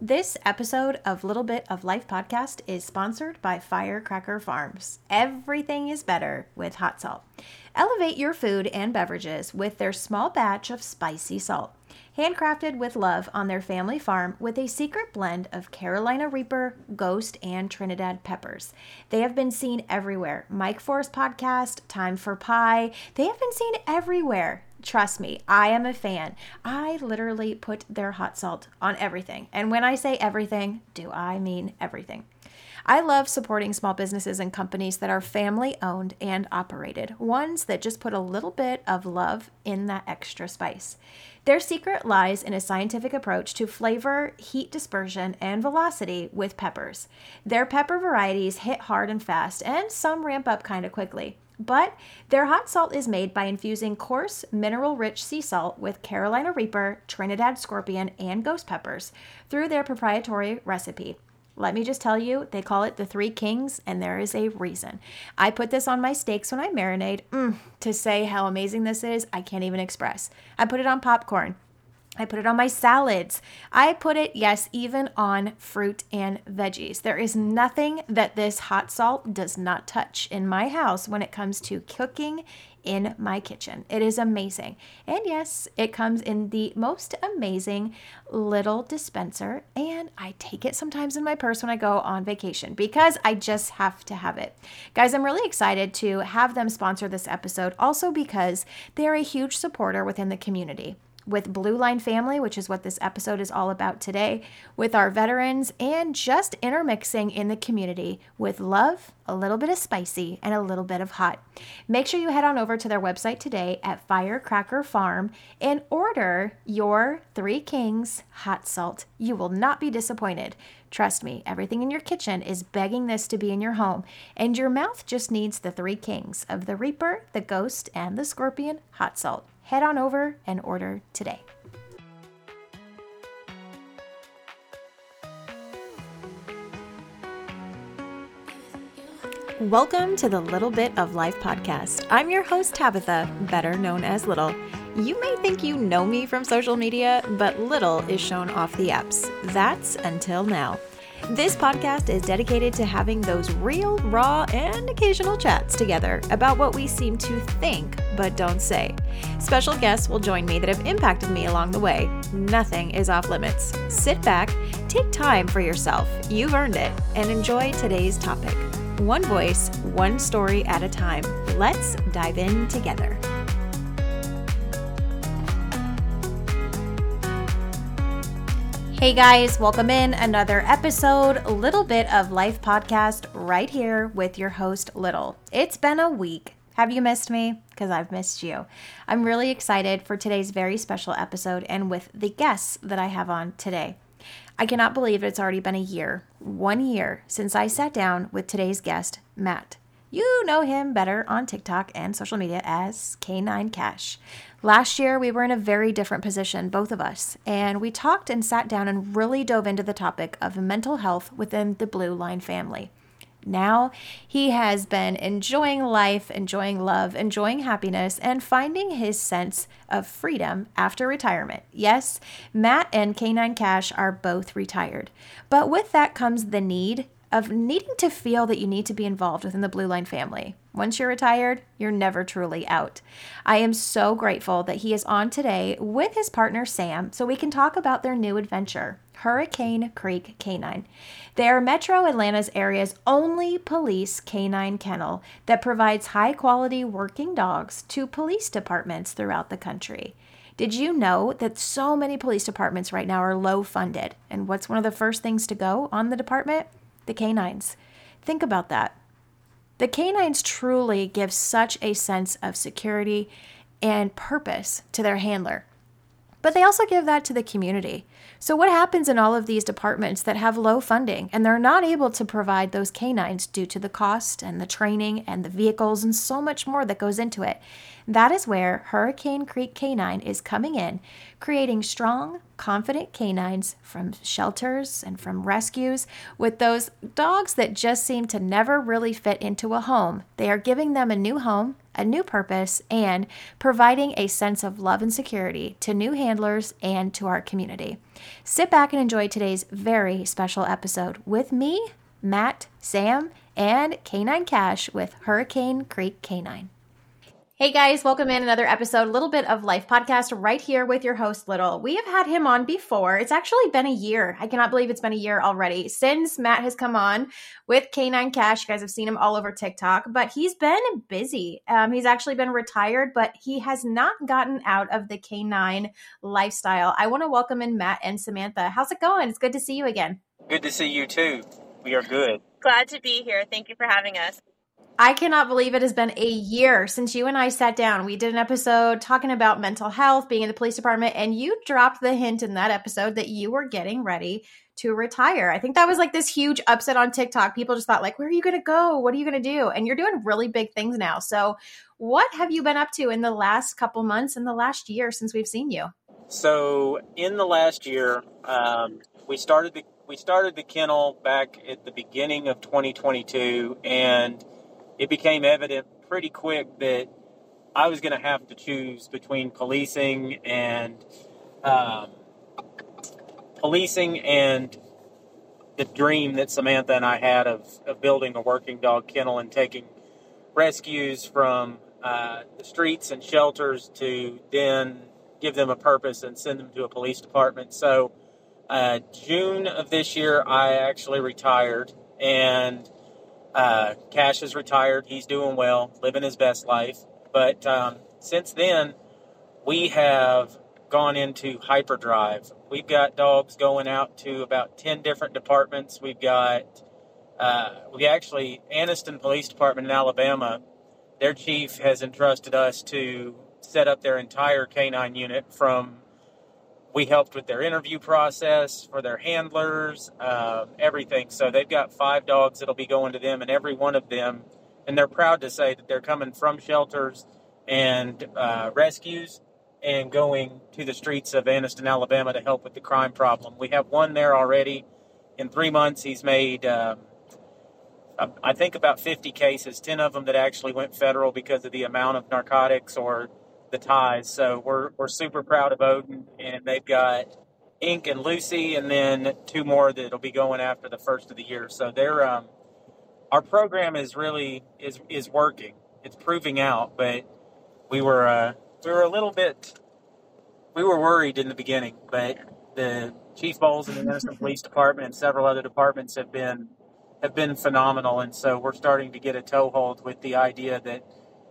This episode of Little Bit of Life podcast is sponsored by Firecracker Farms. Everything is better with hot salt. Elevate your food and beverages with their small batch of spicy salt. Handcrafted with love on their family farm with a secret blend of Carolina Reaper, Ghost, and Trinidad peppers. They have been seen everywhere. Mike Forrest podcast, Time for Pie. They have been seen everywhere. Trust me, I am a fan. I literally put their hot salt on everything. And when I say everything, do I mean everything? I love supporting small businesses and companies that are family owned and operated, ones that just put a little bit of love in that extra spice. Their secret lies in a scientific approach to flavor, heat dispersion, and velocity with peppers. Their pepper varieties hit hard and fast, and some ramp up kind of quickly. But their hot salt is made by infusing coarse, mineral rich sea salt with Carolina Reaper, Trinidad Scorpion, and ghost peppers through their proprietary recipe. Let me just tell you, they call it the Three Kings, and there is a reason. I put this on my steaks when I marinate. Mm, to say how amazing this is, I can't even express. I put it on popcorn. I put it on my salads. I put it, yes, even on fruit and veggies. There is nothing that this hot salt does not touch in my house when it comes to cooking in my kitchen. It is amazing. And yes, it comes in the most amazing little dispenser. And I take it sometimes in my purse when I go on vacation because I just have to have it. Guys, I'm really excited to have them sponsor this episode also because they're a huge supporter within the community with Blue Line Family, which is what this episode is all about today, with our veterans, and just intermixing in the community with love, a little bit of spicy, and a little bit of hot. Make sure you head on over to their website today at Firecracker Farm and order your Three Kings hot salt. You will not be disappointed. Trust me, everything in your kitchen is begging this to be in your home, and your mouth just needs the Three Kings of the Reaper, the Ghost, and the Scorpion hot salt head on over and order today. Welcome to the Little Bit of Life podcast. I'm your host, Tabitha, better known as Little. You may think you know me from social media, but Little is shown off the apps. That's until now. This podcast is dedicated to having those real, raw, and occasional chats together about what we seem to think but don't say. Special guests will join me that have impacted me along the way. Nothing is off limits. Sit back, take time for yourself, you've earned it, and enjoy today's topic. One voice, one story at a time. Let's dive in together. Hey guys, welcome in another episode, Little Bit of Life podcast, right here with your host, Little. It's been a week. Have you missed me? Because I've missed you. I'm really excited for today's very special episode and with the guests that I have on today. I cannot believe it's already been a year, one year, since I sat down with today's guest, Matt. You know him better on TikTok and social media as K9 Kash. Last year, we were in a very different position, both of us, and we talked and sat down and really dove into the topic of mental health within the Blue Line family. Now he has been enjoying life, enjoying love, enjoying happiness, and finding his sense of freedom after retirement. Yes, Matt and K9 Kash are both retired, but with that comes the need of needing to feel that you need to be involved within the Blue Line family. Once you're retired, you're never truly out. I am so grateful that he is on today with his partner Sam so we can talk about their new adventure, Hurricane Creek Canine. They are Metro Atlanta's area's only police canine kennel that provides high quality working dogs to police departments throughout the country. Did you know that so many police departments right now are low funded? And what's one of the first things to go on the department? the canines. Think about that. The canines truly give such a sense of security and purpose to their handler. But they also give that to the community. So, what happens in all of these departments that have low funding and they're not able to provide those canines due to the cost and the training and the vehicles and so much more that goes into it? That is where Hurricane Creek Canine is coming in, creating strong, confident canines from shelters and from rescues with those dogs that just seem to never really fit into a home. They are giving them a new home, a new purpose, and providing a sense of love and security to new handlers and to our community. Sit back and enjoy today's very special episode with me, Matt, Sam, and Canine Kash with Hurricane Creek Canine. Hey guys, welcome in another episode, a little bit of life podcast right here with your host Little. We have had him on before. It's actually been a year. I cannot believe it's been a year already since Matt has come on with Canine Kash. You guys have seen him all over TikTok, but he's been busy. Um, he's actually been retired, but he has not gotten out of the canine lifestyle. I want to welcome in Matt and Samantha. How's it going? It's good to see you again. Good to see you too. We are good. Glad to be here. Thank you for having us. I cannot believe it has been a year since you and I sat down. We did an episode talking about mental health, being in the police department, and you dropped the hint in that episode that you were getting ready to retire. I think that was like this huge upset on TikTok. People just thought like, "Where are you going to go? What are you going to do?" And you're doing really big things now. So, what have you been up to in the last couple months in the last year since we've seen you? So, in the last year, um, we started the we started the kennel back at the beginning of 2022 and it became evident pretty quick that I was going to have to choose between policing and um, policing and the dream that Samantha and I had of, of building a working dog kennel and taking rescues from uh, the streets and shelters to then give them a purpose and send them to a police department. So, uh, June of this year, I actually retired and uh, Kash is retired. He's doing well, living his best life. But um, since then, we have gone into hyperdrive. We've got dogs going out to about 10 different departments. We've got, uh, we actually, Anniston Police Department in Alabama, their chief has entrusted us to set up their entire canine unit from we helped with their interview process for their handlers, uh, everything. So they've got five dogs that'll be going to them, and every one of them, and they're proud to say that they're coming from shelters and uh, rescues and going to the streets of Anniston, Alabama to help with the crime problem. We have one there already. In three months, he's made, um, I think, about 50 cases, 10 of them that actually went federal because of the amount of narcotics or the ties. So we're we're super proud of Odin, and they've got Ink and Lucy, and then two more that'll be going after the first of the year. So they're um, our program is really is is working. It's proving out, but we were uh, we were a little bit we were worried in the beginning, but the Chief Bowles and the Anniston Police Department and several other departments have been have been phenomenal, and so we're starting to get a toehold with the idea that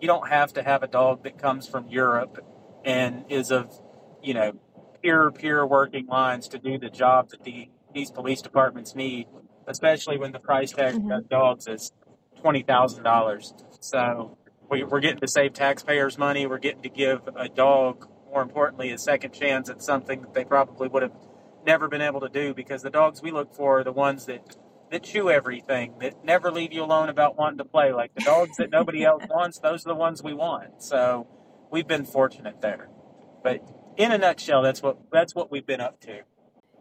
you don't have to have a dog that comes from Europe and is of, you know, pure, pure working lines to do the job that the these police departments need, especially when the price tag mm-hmm. of dogs is twenty thousand dollars. So we, we're getting to save taxpayers money. We're getting to give a dog, more importantly, a second chance at something that they probably would have never been able to do because the dogs we look for are the ones that that chew everything, that never leave you alone about wanting to play. Like the dogs that nobody else wants, those are the ones we want. So we've been fortunate there. But in a nutshell, that's what that's what we've been up to.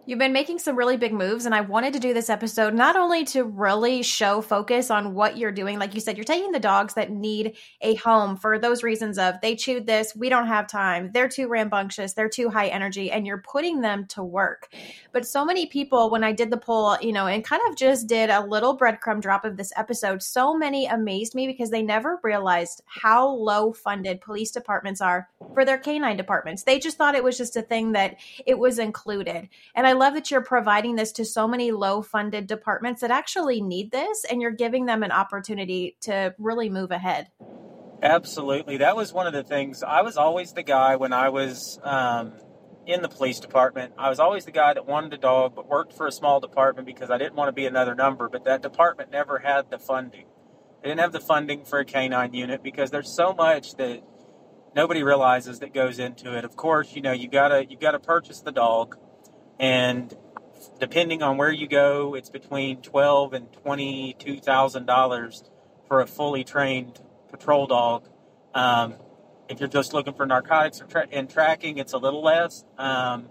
You've been making some really big moves, and I wanted to do this episode not only to really show focus on what you're doing. Like you said, you're taking the dogs that need a home for those reasons of they chewed this, we don't have time, they're too rambunctious, they're too high energy, and you're putting them to work. But so many people, when I did the poll, you know, and kind of just did a little breadcrumb drop of this episode, so many amazed me because they never realized how low funded police departments are for their canine departments. They just thought it was just a thing that it was included. And I love that you're providing this to so many low funded departments that actually need this and you're giving them an opportunity to really move ahead. Absolutely. That was one of the things. I was always the guy when I was um, in the police department. I was always the guy that wanted a dog but worked for a small department because I didn't want to be another number. But that department never had the funding. They didn't have the funding for a canine unit because there's so much that nobody realizes that goes into it. Of course, you know you gotta you gotta purchase the dog and depending on where you go, it's between twelve and twenty-two thousand dollars for a fully trained patrol dog. Um, if you're just looking for narcotics tra- and tracking, it's a little less. Um,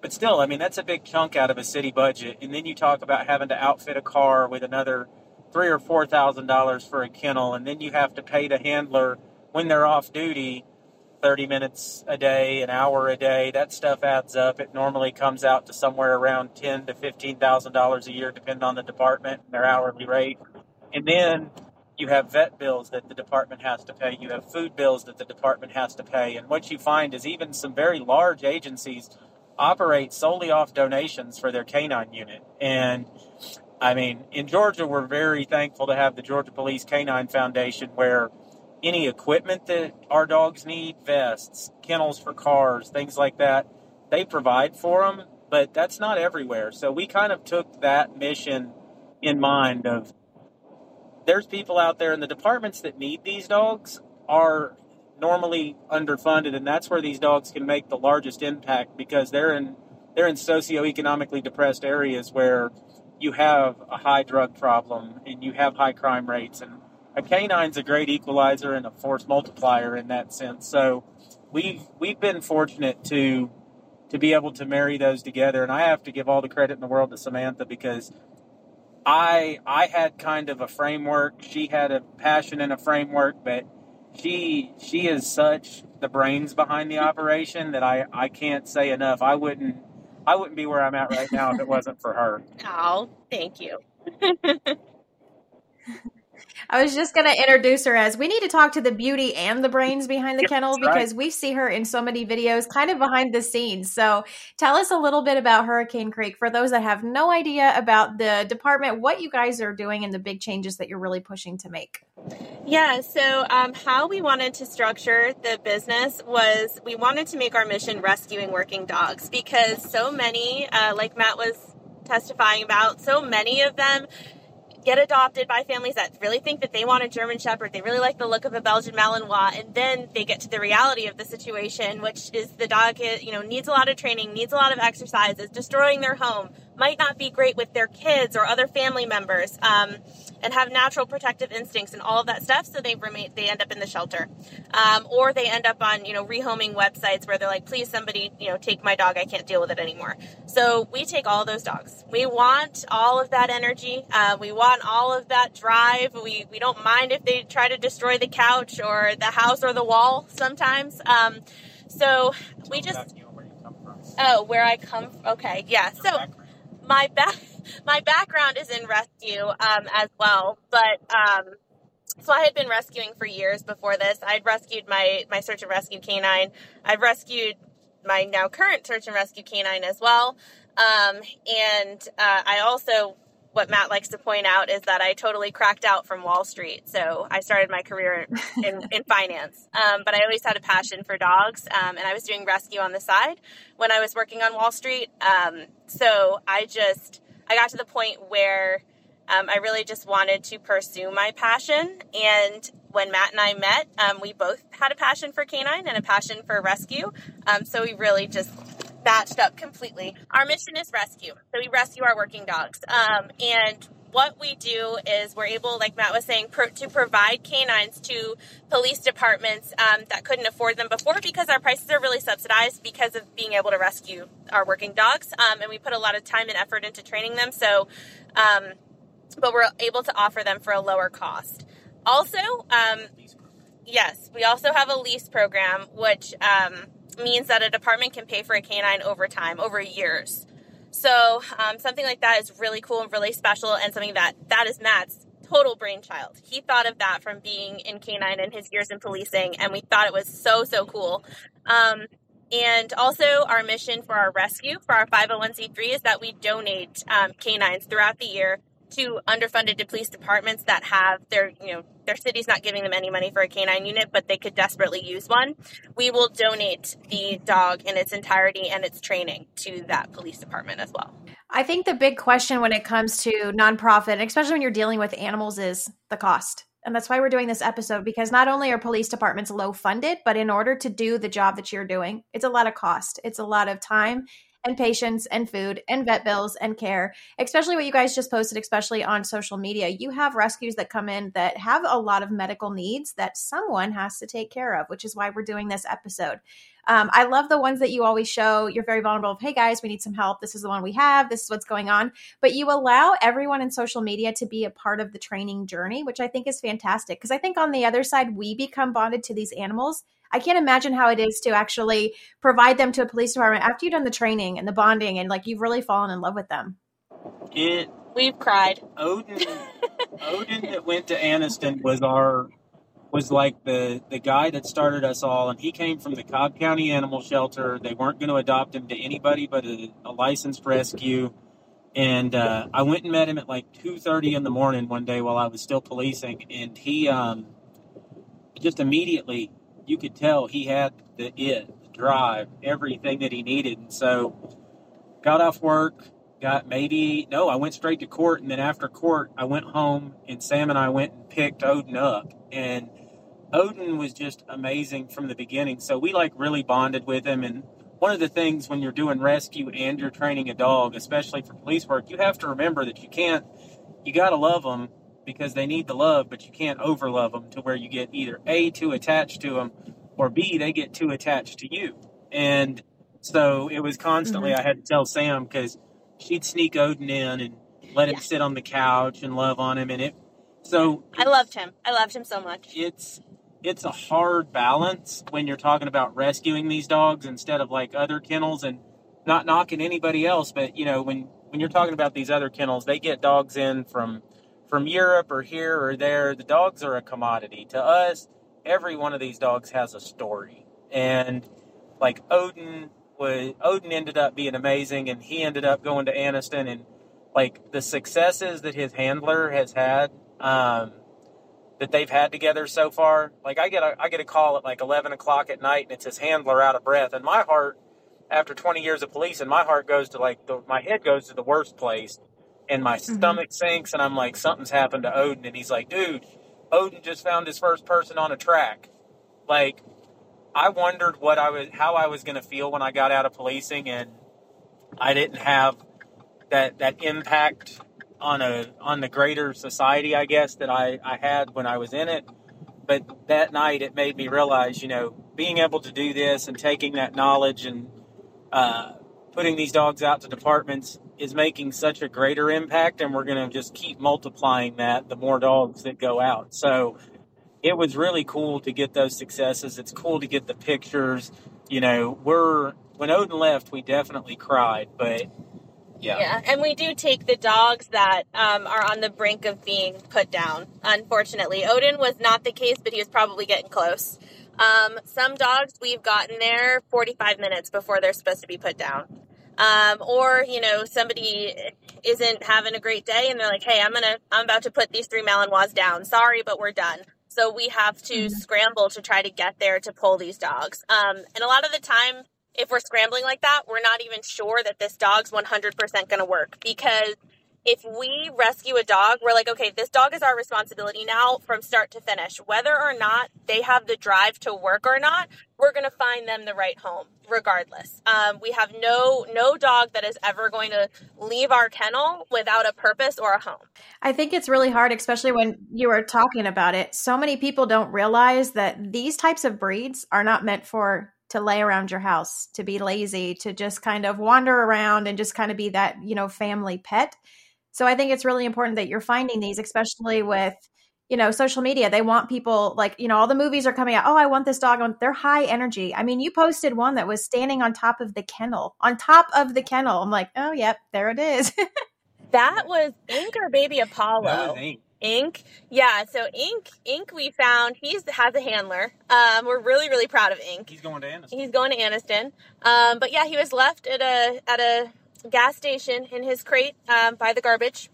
but still, I mean, that's a big chunk out of a city budget. And then you talk about having to outfit a car with another three or four thousand dollars for a kennel, and then you have to pay the handler when they're off duty, 30 minutes a day, an hour a day, that stuff adds up. It normally comes out to somewhere around ten to fifteen thousand dollars a year, depending on the department and their hourly rate. And then you have vet bills that the department has to pay. You have food bills that the department has to pay. And what you find is even some very large agencies operate solely off donations for their canine unit. And I mean, in Georgia, we're very thankful to have the Georgia Police Canine Foundation where any equipment that our dogs need, vests, kennels for cars, things like that, they provide for them, but that's not everywhere. So we kind of took that mission in mind of there's people out there in the departments that need these dogs are normally underfunded and that's where these dogs can make the largest impact because they're in they're in socioeconomically depressed areas where you have a high drug problem and you have high crime rates and a canine's a great equalizer and a force multiplier in that sense. So we've we've been fortunate to to be able to marry those together, and I have to give all the credit in the world to Samantha because I I had kind of a framework. She had a passion and a framework, but she she is such the brains behind the operation that I I can't say enough. I wouldn't I wouldn't be where I'm at right now if it wasn't for her. Oh, thank you. I was just going to introduce her as we need to talk to the beauty and the brains behind the kennel because right. we see her in so many videos kind of behind the scenes. So tell us a little bit about Hurricane Creek for those that have no idea about the department, what you guys are doing, and the big changes that you're really pushing to make. Yeah, so um, how we wanted to structure the business was we wanted to make our mission rescuing working dogs because so many, uh, like Matt was testifying about, so many of them get adopted by families that really think that they want a German Shepherd. They really like the look of a Belgian Malinois, and then they get to the reality of the situation, which is the dog, you know, needs a lot of training, needs a lot of exercise, is destroying their home, might not be great with their kids or other family members. Um, and have natural protective instincts and all of that stuff. So they remain, they end up in the shelter, um, or they end up on you know rehoming websites where they're like, please somebody you know take my dog, I can't deal with it anymore. So we take all those dogs. We want all of that energy. Uh, we want all of that drive. We we don't mind if they try to destroy the couch or the house or the wall sometimes. Um, so we just. Oh, where I come from. Okay, yeah. So my back my background is in rescue um, as well, but um, so I had been rescuing for years before this. I'd rescued my my search and rescue canine. I've rescued my now current search and rescue canine as well. Um, and uh, I also, what Matt likes to point out is that I totally cracked out from Wall Street. So I started my career in, in finance, um, but I always had a passion for dogs, um, and I was doing rescue on the side when I was working on Wall Street. Um, so I just I got to the point where um, I really just wanted to pursue my passion. And when Matt and I met, um, we both had a passion for canine and a passion for rescue. Um, so we really just matched up completely. Our mission is rescue. So we rescue our working dogs. Um, and what we do is we're able, like Matt was saying, pro- to provide canines to police departments um, that couldn't afford them before because our prices are really subsidized because of being able to rescue our working dogs. Um, and we put a lot of time and effort into training them. So, um, but we're able to offer them for a lower cost. Also, um, yes, we also have a lease program, which um, means that a department can pay for a canine over time, over years. So um, something like that is really cool and really special, and something that that is Matt's total brainchild. He thought of that from being in canine and his years in policing, and we thought it was so so cool. Um, and also, our mission for our rescue for our 501c3 is that we donate um, canines throughout the year to underfunded police departments that have their, you know, their city's not giving them any money for a canine unit, but they could desperately use one. We will donate the dog in its entirety and its training to that police department as well. I think the big question when it comes to nonprofit, especially when you're dealing with animals, is the cost. And that's why we're doing this episode because not only are police departments low funded, but in order to do the job that you're doing, it's a lot of cost. It's a lot of time and patience and food and vet bills and care, especially what you guys just posted, especially on social media. You have rescues that come in that have a lot of medical needs that someone has to take care of, which is why we're doing this episode. Um, I love the ones that you always show. You're very vulnerable. Of, Hey guys, we need some help. This is the one we have. This is what's going on. But you allow everyone in social media to be a part of the training journey, which I think is fantastic. Because I think on the other side, we become bonded to these animals. I can't imagine how it is to actually provide them to a police department after you've done the training and the bonding and like you've really fallen in love with them. It We've cried. Odin Odin that went to Anniston was our was like the the guy that started us all, and he came from the Cobb County Animal Shelter. They weren't going to adopt him to anybody but a, a licensed rescue. And uh, I went and met him at like two thirty in the morning one day while I was still policing, and he um, just immediately you could tell he had the it, the drive, everything that he needed. And so got off work, got maybe no, I went straight to court, and then after court, I went home, and Sam and I went and picked Odin up, and Odin was just amazing from the beginning. So we like really bonded with him. And one of the things when you're doing rescue and you're training a dog, especially for police work, you have to remember that you can't, you got to love them because they need the love, but you can't overlove them to where you get either A, too attached to them, or B, they get too attached to you. And so it was constantly, mm-hmm. I had to tell Sam because she'd sneak Odin in and let him yeah. sit on the couch and love on him. And it, so I loved him. I loved him so much. It's, it's a hard balance when you're talking about rescuing these dogs instead of like other kennels and not knocking anybody else, but you know, when when you're talking about these other kennels, they get dogs in from from Europe or here or there. The dogs are a commodity. To us, every one of these dogs has a story. And like Odin was Odin ended up being amazing and he ended up going to Anniston and like the successes that his handler has had um, that they've had together so far. Like I get a I get a call at like eleven o'clock at night, and it's his handler out of breath, and my heart, after twenty years of police, and my heart goes to like the, my head goes to the worst place, and my mm-hmm. stomach sinks, and I'm like something's happened to Odin, and he's like, dude, Odin just found his first person on a track, like. I wondered what I was, how I was going to feel when I got out of policing, and I didn't have that that impact on a on the greater society, I guess, that I, I had when I was in it. But that night, it made me realize, you know, being able to do this and taking that knowledge and uh, putting these dogs out to departments is making such a greater impact, and we're going to just keep multiplying that the more dogs that go out. So it was really cool to get those successes. It's cool to get the pictures. You know, we're when Odin left, we definitely cried, but yeah. Yeah, and we do take the dogs that um, are on the brink of being put down. Unfortunately, Odin was not the case, but he was probably getting close. Um, some dogs we've gotten there 45 minutes before they're supposed to be put down. Um, or you know somebody isn't having a great day and they're like, "Hey, I'm gonna I'm about to put these three Malinois down. Sorry, but we're done." So we have to mm-hmm. scramble to try to get there to pull these dogs. Um, and a lot of the time, if we're scrambling like that, we're not even sure that this dog's 100% going to work because if we rescue a dog, we're like, okay, this dog is our responsibility now from start to finish. Whether or not they have the drive to work or not, we're going to find them the right home, regardless. Um, we have no no dog that is ever going to leave our kennel without a purpose or a home. I think it's really hard, especially when you are talking about it. So many people don't realize that these types of breeds are not meant for to lay around your house, to be lazy, to just kind of wander around and just kind of be that, you know, family pet. So I think it's really important that you're finding these, especially with, you know, social media. They want people like, you know, all the movies are coming out. Oh, I want this dog. They're high energy. I mean, you posted one that was standing on top of the kennel, on top of the kennel. I'm like, oh, yep, there it is. that was Ink or Baby Apollo. Ink. Ink. Yeah, so Ink, Ink, we found he's has a handler. Um, we're really really proud of Ink. He's going to Anniston. He's going to Anniston. Um, but yeah, he was left at a at a gas station in his crate um, by the garbage.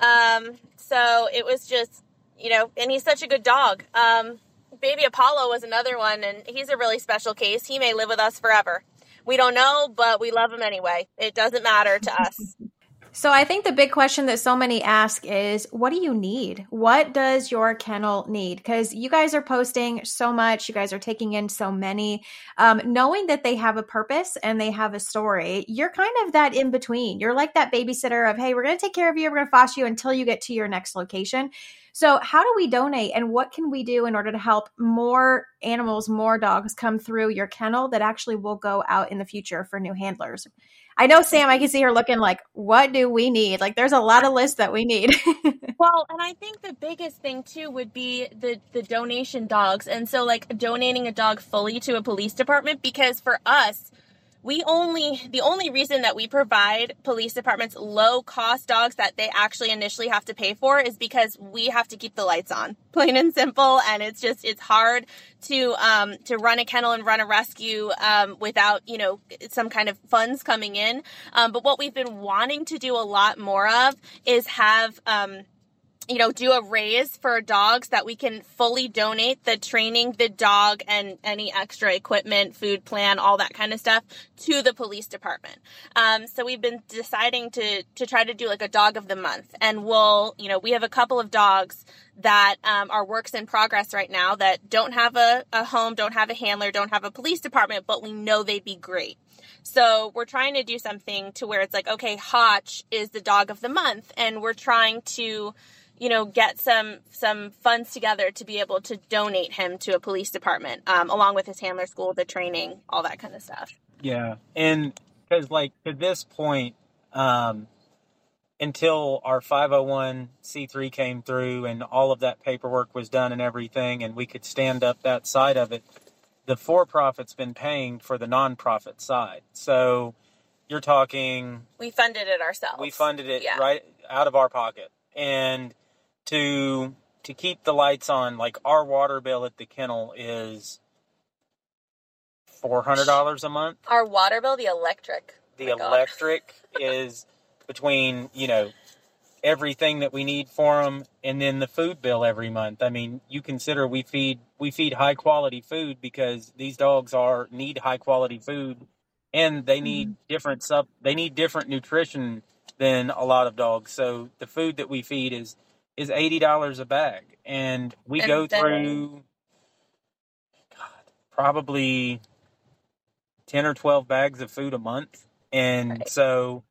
Um, so it was just you know, and he's such a good dog. Um, Baby Apollo was another one, and he's a really special case. He may live with us forever. We don't know, but we love him anyway. It doesn't matter to us. So I think the big question that so many ask is what do you need? What does your kennel need? Because you guys are posting so much, you guys are taking in so many. Um, knowing that they have a purpose and they have a story, you're kind of that in between. You're like that babysitter of, hey, we're going to take care of you, we're going to foster you until you get to your next location. So, how do we donate and what can we do in order to help more animals, more dogs come through your kennel that actually will go out in the future for new handlers? I know Sam, I can see her looking like, what do we need? Like there's a lot of lists that we need. well, and I think the biggest thing too would be the the donation dogs. And so like donating a dog fully to a police department because for us, we only the only reason that we provide police departments low cost dogs that they actually initially have to pay for is because we have to keep the lights on. Plain and simple and it's just it's hard to um to run a kennel and run a rescue um without you know some kind of funds coming in. Um but what we've been wanting to do a lot more of is have um you know, do a raise for dogs that we can fully donate the training, the dog, and any extra equipment, food plan, all that kind of stuff to the police department. Um, so we've been deciding to to try to do like a dog of the month, and we'll, you know, we have a couple of dogs that um, are works in progress right now that don't have a, a home, don't have a handler, don't have a police department, but we know they'd be great. So we're trying to do something to where it's like, okay, Hotch is the dog of the month, and we're trying to you know, get some some funds together to be able to donate him to a police department, um, along with his handler school, the training, all that kind of stuff. Yeah, and because like to this point, um, until our 501c3 came through and all of that paperwork was done and everything, and we could stand up that side of it, the for-profit's been paying for the nonprofit side. So you're talking. We funded it ourselves. We funded it yeah. right out of our pocket, and to to keep the lights on. Like our water bill at the kennel is four hundred dollars a month. Our water bill, the electric. The oh electric is between you know everything that we need for them, and then the food bill every month. I mean, you consider we feed we feed high quality food because these dogs are need high quality food, and they need mm-hmm. different sub they need different nutrition than a lot of dogs. So the food that we feed is is eighty dollars a bag, and we and go then, through God, probably ten or twelve bags of food a month, and right. so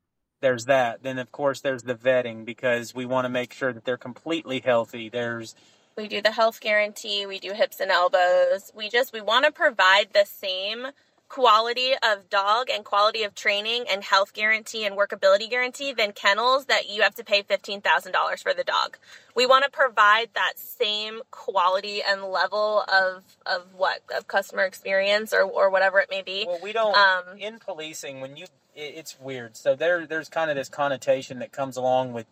there's that. Then of course there's the vetting because we want to make sure that they're completely healthy. There's we do the health guarantee, we do hips and elbows. We just we want to provide the same quality of dog and quality of training and health guarantee and workability guarantee than kennels that you have to pay $15,000 for the dog. We want to provide that same quality and level of of what of customer experience or or whatever it may be. Well, we don't um, in policing when you it, it's weird. So there there's kind of this connotation that comes along with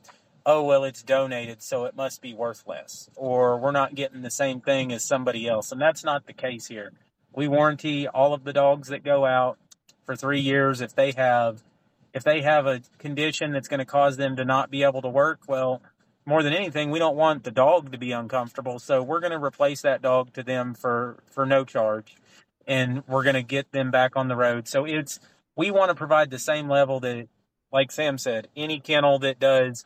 oh well it's donated so it must be worth less or we're not getting the same thing as somebody else and that's not the case here we warranty all of the dogs that go out for three years. If they have, if they have a condition that's going to cause them to not be able to work, well, more than anything, we don't want the dog to be uncomfortable. So we're going to replace that dog to them for for no charge, and we're going to get them back on the road. So it's we want to provide the same level that, like Sam said, any kennel that does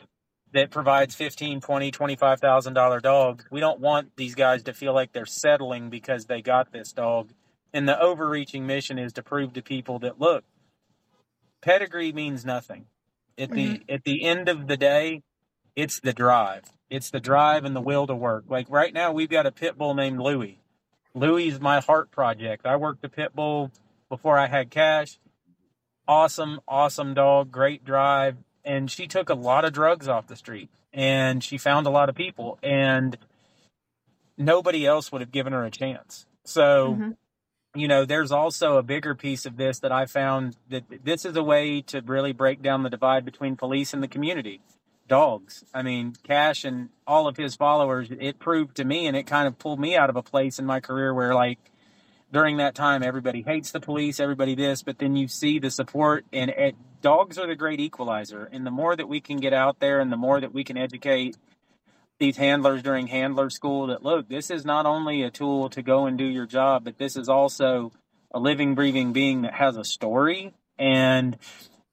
that provides 15 20 25000 dollar dogs we don't want these guys to feel like they're settling because they got this dog. And the overreaching mission is to prove to people that look pedigree means nothing. At the mm-hmm. at the end of the day it's the drive. It's the drive and the will to work. Like right now we've got a pit bull named louie. Louie is my heart project. I worked a pit bull before i had Kash. Awesome awesome dog. Great drive and she took a lot of drugs off the street and she found a lot of people and nobody else would have given her a chance. So, mm-hmm. you know, there's also a bigger piece of this that I found that this is a way to really break down the divide between police and the community. Dogs. I mean, Kash and all of his followers, it proved to me and it kind of pulled me out of a place in my career where like during that time everybody hates the police, everybody this, but then you see the support and it, dogs are the great equalizer. And the more that we can get out there and the more that we can educate these handlers during handler school that look, this is not only a tool to go and do your job, but this is also a living, breathing being that has a story. And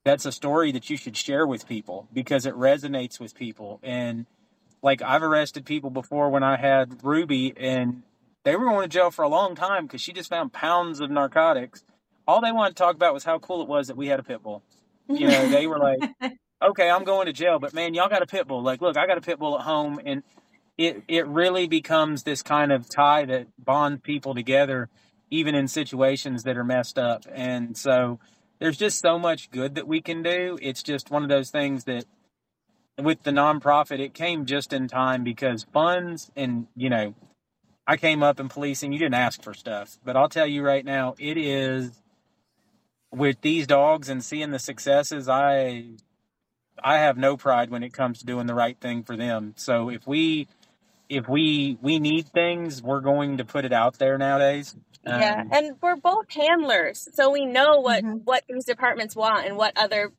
that's a story that you should share with people because it resonates with people. And like I've arrested people before when I had Ruby and they were going to jail for a long time because she just found pounds of narcotics. All they wanted to talk about was how cool it was that we had a pit bull. You know, they were like, okay, I'm going to jail, but man, y'all got a pit bull. Like, look, I got a pit bull at home. And it, it really becomes this kind of tie that bonds people together, even in situations that are messed up. And so there's just so much good that we can do. It's just one of those things that with the nonprofit, it came just in time because funds and, you know, I came up in policing. You didn't ask for stuff, but I'll tell you right now, it is with these dogs and seeing the successes. I I have no pride when it comes to doing the right thing for them. So if we if we we need things, we're going to put it out there nowadays. Um, yeah, and we're both handlers, so we know what mm-hmm. what these departments want and what other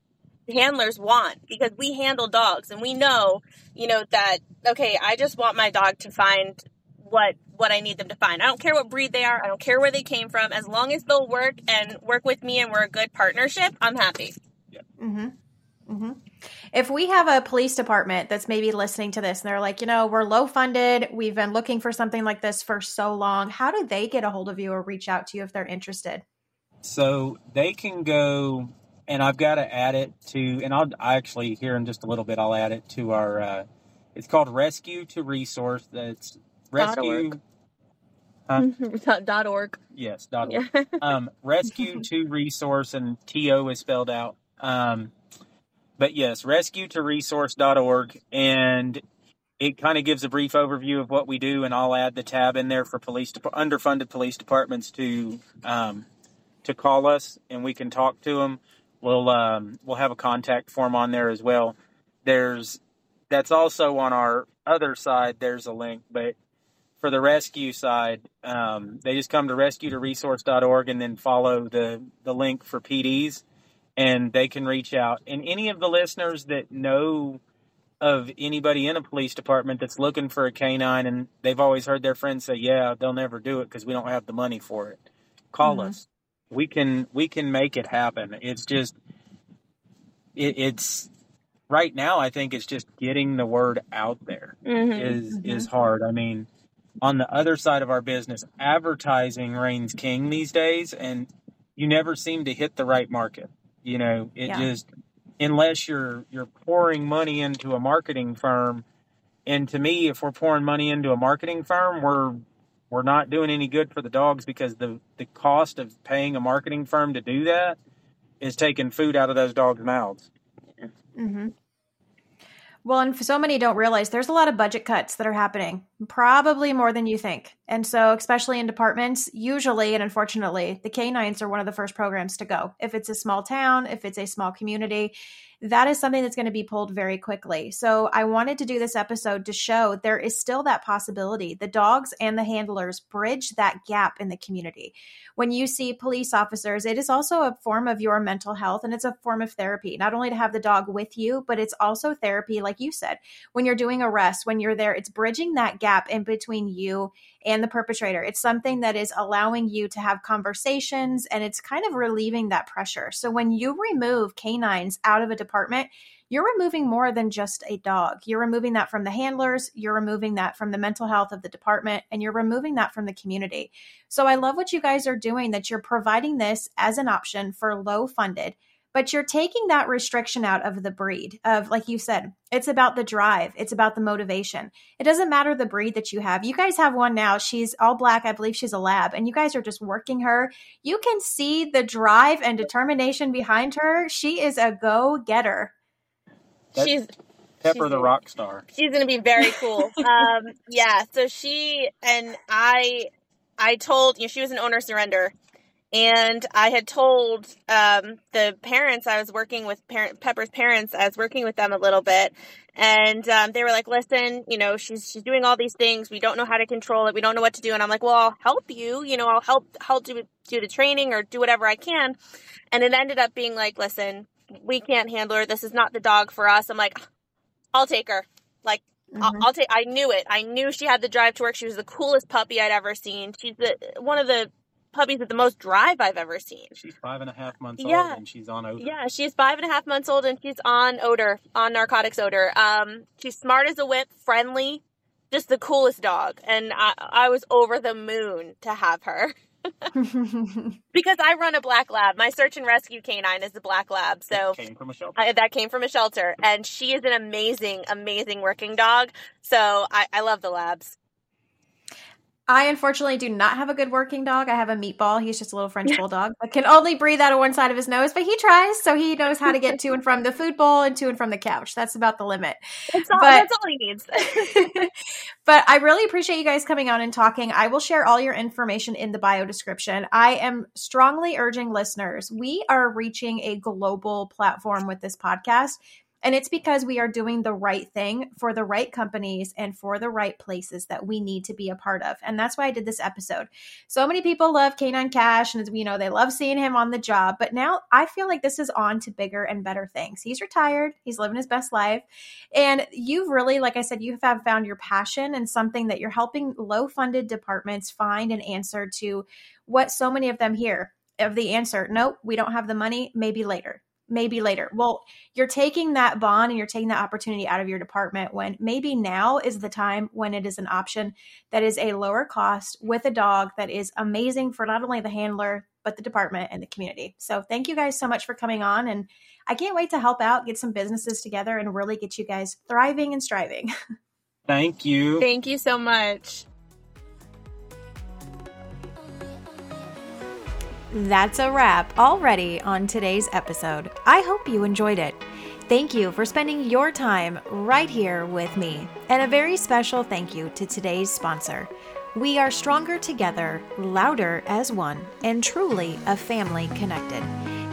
handlers want because we handle dogs and we know, you know, that okay, I just want my dog to find what what I need them to find. I don't care what breed they are. I don't care where they came from. As long as they'll work and work with me and we're a good partnership, I'm happy. Yeah. Mm-hmm. Mm-hmm. If we have a police department that's maybe listening to this and they're like, you know, we're low funded, we've been looking for something like this for so long, how do they get a hold of you or reach out to you if they're interested? So they can go, and I've got to add it to, and I'll I actually here in just a little bit, I'll add it to our, uh, it's called Rescue to Resource. That's rescue. Huh? dot org. Yes, dot org. Yeah. um, rescue to resource and to is spelled out. Um, but yes, rescue to resource.org. And it kind of gives a brief overview of what we do. And I'll add the tab in there for police, de- underfunded police departments to, um, to call us and we can talk to them. We'll, um, we'll have a contact form on there as well. There's, that's also on our other side. There's a link, but for the rescue side, um, they just come to rescue to resource.org and then follow the, the link for PDs and they can reach out. And any of the listeners that know of anybody in a police department that's looking for a canine and they've always heard their friends say, "Yeah, they'll never do it because we don't have the money for it." Call mm-hmm. us. We can we can make it happen. It's just it, it's right now. I think it's just getting the word out there mm-hmm. is mm-hmm. is hard. I mean, on the other side of our business, advertising reigns king these days, and you never seem to hit the right market. You know, it yeah. just unless you're you're pouring money into a marketing firm, and to me, if we're pouring money into a marketing firm, we're we're not doing any good for the dogs because the the cost of paying a marketing firm to do that is taking food out of those dogs' mouths. Mm-hmm. Well, and so many don't realize there's a lot of budget cuts that are happening, probably more than you think. And so, especially in departments, usually and unfortunately, the canines are one of the first programs to go. If it's a small town, if it's a small community, that is something that's going to be pulled very quickly. So I wanted to do this episode to show there is still that possibility. The dogs and the handlers bridge that gap in the community. When you see police officers, it is also a form of your mental health and it's a form of therapy, not only to have the dog with you, but it's also therapy, like you said. When you're doing arrests, when you're there, it's bridging that gap in between you and the perpetrator. It's something that is allowing you to have conversations and it's kind of relieving that pressure. So when you remove canines out of a department, you're removing more than just a dog. You're removing that from the handlers, you're removing that from the mental health of the department, and you're removing that from the community. So I love what you guys are doing that you're providing this as an option for low funded but you're taking that restriction out of the breed of like you said it's about the drive it's about the motivation. It doesn't matter the breed that you have. You guys have one now. She's all black. I believe she's a lab and you guys are just working her. You can see the drive and determination behind her. She is a go-getter. She's Pepper she's, the rock star. She's gonna be very cool. um, yeah. So she and I, I told you know, she was an owner surrender, and I had told um, the parents I was working with parent, Pepper's parents. I was working with them a little bit, and um, they were like, "Listen, you know, she's she's doing all these things. We don't know how to control it. We don't know what to do." And I'm like, "Well, I'll help you. You know, I'll help help do do the training or do whatever I can." And it ended up being like, "Listen, we can't handle her. This is not the dog for us." I'm like, "I'll take her." Like Mm-hmm. I'll, I'll, take. I knew it. I knew she had the drive to work. She was the coolest puppy I'd ever seen. She's the one of the puppies with the most drive I've ever seen. She's five and a half months Yeah. old and she's on odor. Yeah, she's five and a half months old and she's on odor, on narcotics odor. Um, she's smart as a whip, friendly, just the coolest dog. And I, I was over the moon to have her because I run a black lab. My search and rescue canine is a black lab. So Came from a shelter. I, that came from a shelter and she is an amazing, amazing working dog. So I, I love the labs. I unfortunately do not have a good working dog. I have a meatball. He's just a little French bulldog, can only breathe out of one side of his nose. But he tries, so he knows how to get to and from the food bowl and to and from the couch. That's about the limit. That's all, But- that's all he needs. but I really appreciate you guys coming on and talking. I will share all your information in the bio description. I am strongly urging listeners, we are reaching a global platform with this podcast. And it's because we are doing the right thing for the right companies and for the right places that we need to be a part of. And that's why I did this episode. So many people love Canine Kash and, you know, they love seeing him on the job. But now I feel like this is on to bigger and better things. He's retired, he's living his best life. And you've really, like I said, you have found your passion and something that you're helping low funded departments find an answer to what so many of them hear of the answer nope, we don't have the money, maybe later. Maybe later. Well, you're taking that bond and you're taking that opportunity out of your department when maybe now is the time when it is an option that is a lower cost with a dog that is amazing for not only the handler, but the department and the community. So, thank you guys so much for coming on. And I can't wait to help out, get some businesses together, and really get you guys thriving and striving. Thank you. Thank you so much. That's a wrap already on today's episode. I hope you enjoyed it. Thank you for spending your time right here with me. And a very special thank you to today's sponsor. We are stronger together, louder as one, and truly a family connected.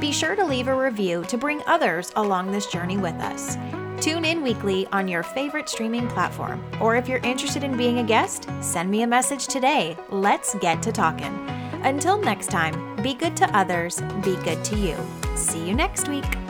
Be sure to leave a review to bring others along this journey with us. Tune in weekly on your favorite streaming platform. Or if you're interested in being a guest, send me a message today. Let's get to talking. Until next time, be good to others, be good to you. See you next week.